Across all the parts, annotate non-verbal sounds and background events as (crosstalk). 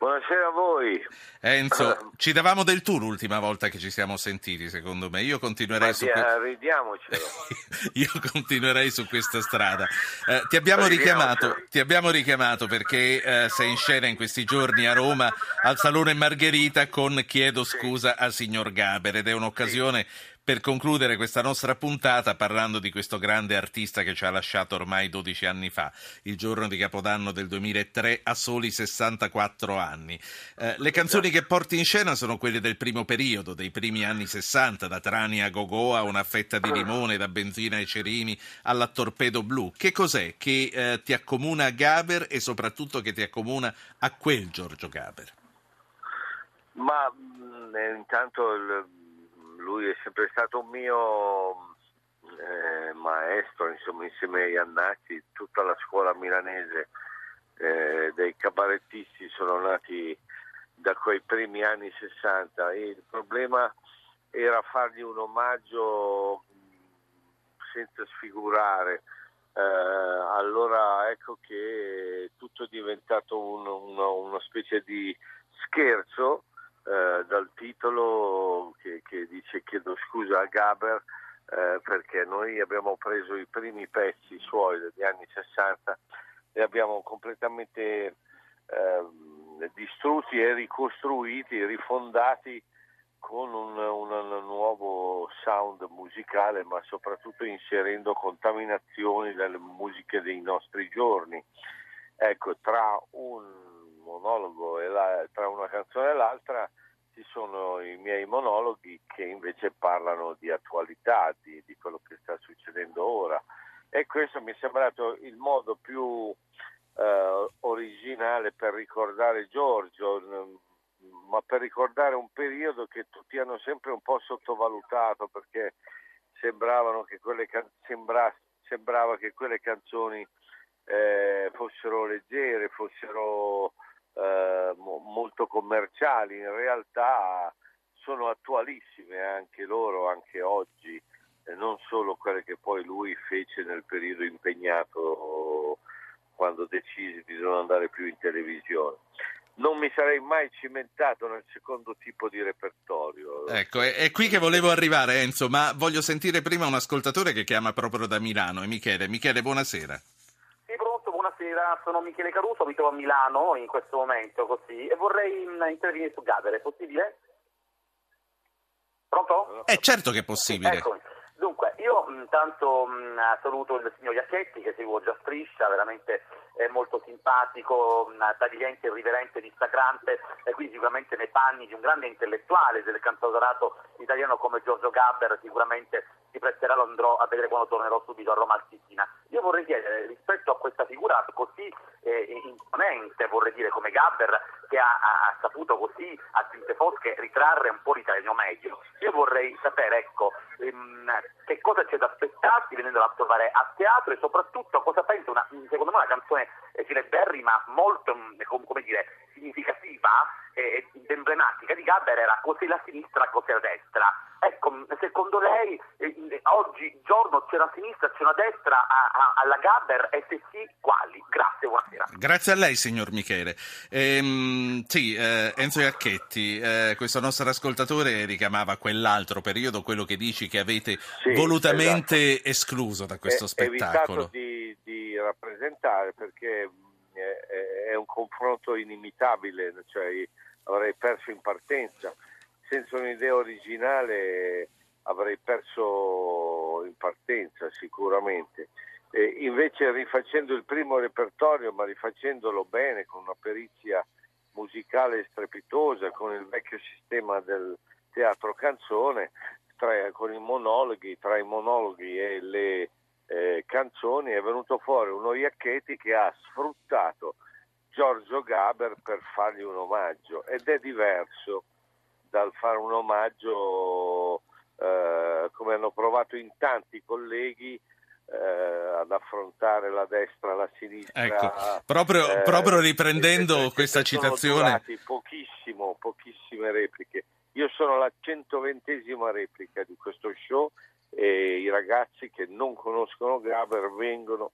Buonasera a voi. Enzo, ci davamo del tu l'ultima volta che ci siamo sentiti, secondo me. Io continuerei, su, que- ridiamocelo. (laughs) Io continuerei su questa strada. Eh, ti, abbiamo richiamato, ti abbiamo richiamato perché eh, sei in scena in questi giorni a Roma al Salone Margherita con Chiedo scusa al signor Gaber ed è un'occasione per concludere questa nostra puntata parlando di questo grande artista che ci ha lasciato ormai 12 anni fa, il giorno di Capodanno del 2003, a soli 64 anni. Eh, le canzoni che porti in scena sono quelle del primo periodo, dei primi anni 60, da Trani a Gogò a una fetta di limone, da Benzina ai Cerini alla Torpedo Blu. Che cos'è che eh, ti accomuna a Gaber e soprattutto che ti accomuna a quel Giorgio Gaber? Ma mh, eh, intanto il lui è sempre stato un mio eh, maestro, insomma, insieme a Iannacci, tutta la scuola milanese eh, dei cabarettisti sono nati da quei primi anni 60 e il problema era fargli un omaggio senza sfigurare. Eh, allora ecco che tutto è diventato un, uno, una specie di scherzo eh, dal titolo che, che, dice chiedo scusa a Gaber eh, perché noi abbiamo preso i primi pezzi suoi degli anni 60 e abbiamo completamente eh, distrutti e ricostruiti, rifondati con un, un, un, nuovo sound musicale, ma soprattutto inserendo contaminazioni dalle musiche dei nostri giorni. Ecco, tra un monologo e la, tra una canzone e l'altra ci sono i miei monologhi che invece parlano di attualità, di, di quello che sta succedendo ora. E questo mi è sembrato il modo più eh, originale per ricordare Giorgio, ma per ricordare un periodo che tutti hanno sempre un po' sottovalutato perché sembravano che quelle can- sembra- sembrava che quelle canzoni eh, fossero leggere, fossero eh, molto commerciali, in realtà sono attualissime anche loro, anche oggi, eh, non solo quelle che poi lui fece nel periodo impegnato quando decise di non andare più in televisione. Non mi sarei mai cimentato nel secondo tipo di repertorio. Ecco, è, è qui che volevo arrivare Enzo, ma voglio sentire prima un ascoltatore che chiama proprio da Milano, è Michele. Michele, buonasera buonasera, sono Michele Caruso, mi trovo a Milano in questo momento così e vorrei mm, intervenire su Gaber, è possibile? Pronto? È certo che è possibile. Eccomi. Dunque, io intanto mh, saluto il signor Iacchetti che seguo già striscia, veramente è molto simpatico, mh, tagliente, irriverente, distacrante e quindi sicuramente nei panni di un grande intellettuale del cantautorato italiano come Giorgio Gabber sicuramente si presterà, lo andrò a vedere quando tornerò subito a Roma al. Io vorrei chiedere rispetto a questa figura così eh, imponente, vorrei dire come Gabber, che ha, ha, saputo così a tinte fosche ritrarre un po' l'italiano medio, io vorrei sapere ecco, ehm, che cosa c'è da aspettarsi venendo a trovare a teatro e soprattutto cosa pensa una, secondo me una canzone eh, celeberrima molto mm, come dire, significativa e emblematica di Gabber era così la sinistra, così la destra. Ecco, secondo lei eh, oggi giorno c'è una sinistra, c'è una destra a, a, alla Gabber e se sì, quali? Grazie, buonasera. Grazie a lei, signor Michele. Ehm, sì, eh, Enzo Iacchetti, eh, questo nostro ascoltatore richiamava quell'altro periodo, quello che dici che avete sì, volutamente esatto. escluso da questo è, spettacolo. Evitato di, di rappresentare perché è, è un confronto inimitabile, cioè avrei perso in partenza. Senza un'idea originale avrei perso in partenza sicuramente. E invece rifacendo il primo repertorio, ma rifacendolo bene, con una perizia musicale strepitosa, con il vecchio sistema del teatro canzone, tra, con i monologhi, tra i monologhi e le eh, canzoni è venuto fuori uno Iacchetti che ha sfruttato Giorgio Gaber per fargli un omaggio ed è diverso dal fare un omaggio eh, come hanno provato in tanti colleghi ad affrontare la destra, la sinistra. Ecco, proprio, eh, proprio riprendendo questa citazione. pochissimo, pochissime repliche. Io sono la 120esima replica di questo show e i ragazzi che non conoscono Gaber vengono,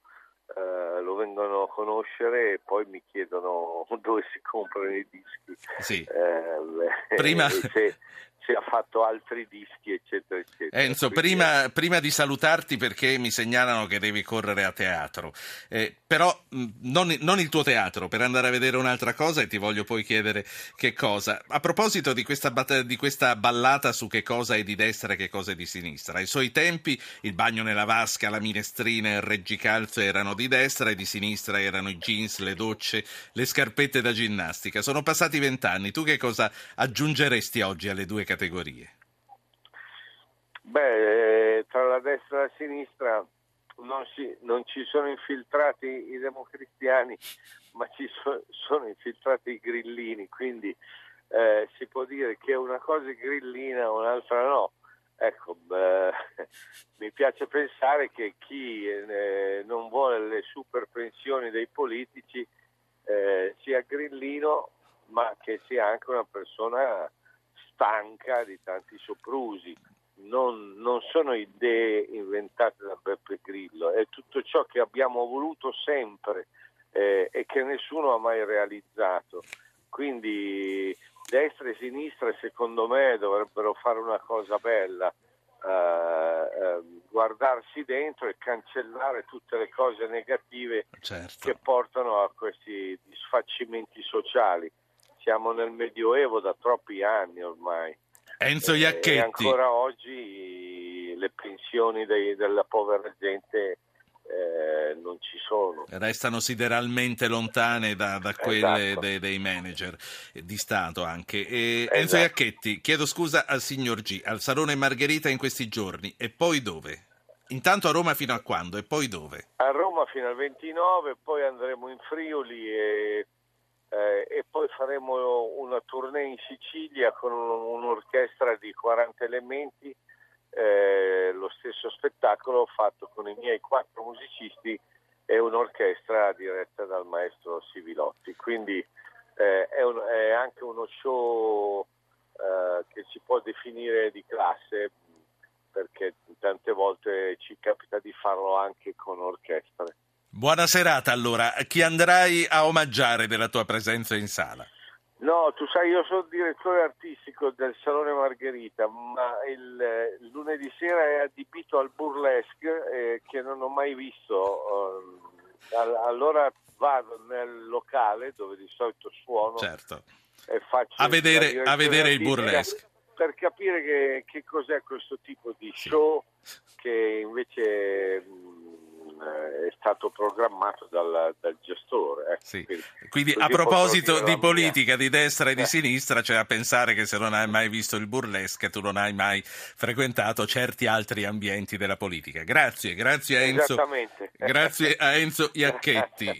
eh, lo vengono a conoscere e poi mi chiedono (laughs) dove si comprano i dischi. Sì. Eh, Prima- (laughs) se, se ha fatto altri dischi, eccetera, eccetera. Enzo, Quindi, prima, prima di salutarti perché mi segnalano che devi correre a teatro, eh, però non, non il tuo teatro, per andare a vedere un'altra cosa e ti voglio poi chiedere che cosa. A proposito di questa, di questa ballata su che cosa è di destra e che cosa è di sinistra, ai suoi tempi il bagno nella vasca, la minestrina e il reggicalzo erano di destra e di sinistra erano i jeans, le docce, le scarpette da ginnastica. Sono passati vent'anni, tu che cosa aggiungeresti oggi alle due categorie? Beh, eh, tra la destra e la sinistra non, si- non ci sono infiltrati i democristiani, ma ci so- sono infiltrati i grillini, quindi eh, si può dire che una cosa è grillina, un'altra no. Ecco, beh, (laughs) mi piace pensare che chi eh, non vuole le super pensioni dei politici eh, sia grillino, ma che sia anche una persona stanca di tanti soprusi. Non, non sono idee inventate da Beppe Grillo, è tutto ciò che abbiamo voluto sempre eh, e che nessuno ha mai realizzato. Quindi destra e sinistra secondo me dovrebbero fare una cosa bella, eh, eh, guardarsi dentro e cancellare tutte le cose negative Certo. che portano a questi disfacimenti sociali. Siamo nel Medioevo da troppi anni ormai. Enzo E Iacchetti. ancora oggi le pensioni dei- della povera gente eh, non ci sono. restano sideralmente lontane da, da quelle Esatto. dei, dei manager di Stato anche. E Esatto. Enzo Iacchetti, chiedo scusa al signor G, al Salone Margherita in questi giorni, e poi dove? Intanto a Roma fino a quando? E poi dove? A Roma fino al 29, poi andremo in Friuli e, eh, e poi faremo una tournée in Sicilia con un- un'orchestra di 40 elementi, eh, lo stesso spettacolo fatto con i miei quattro musicisti e un'orchestra diretta dal maestro Sivilotti. Quindi eh, è, un- è anche uno show eh, che si può definire di classe perché tante volte ci capita di farlo anche con orchestre. Buona serata allora. Chi andrai a omaggiare della tua presenza in sala? No, tu sai, io sono direttore artistico del Salone Margherita, ma il, eh, il lunedì sera è adibito al burlesque eh, che non ho mai visto. al- allora vado nel locale dove di solito suono Certo. e faccio A vedere- a vedere il burlesque. Per capire che, che cos'è questo tipo di show che invece è stato programmato dal, dal gestore. ecco. Sì. Quindi, Quindi a proposito di mia. politica di destra e di Eh. sinistra, c'è a pensare che se non hai mai visto il burlesque tu non hai mai frequentato certi altri ambienti della politica. Grazie, grazie a Enzo. Grazie a Enzo Iacchetti. (laughs)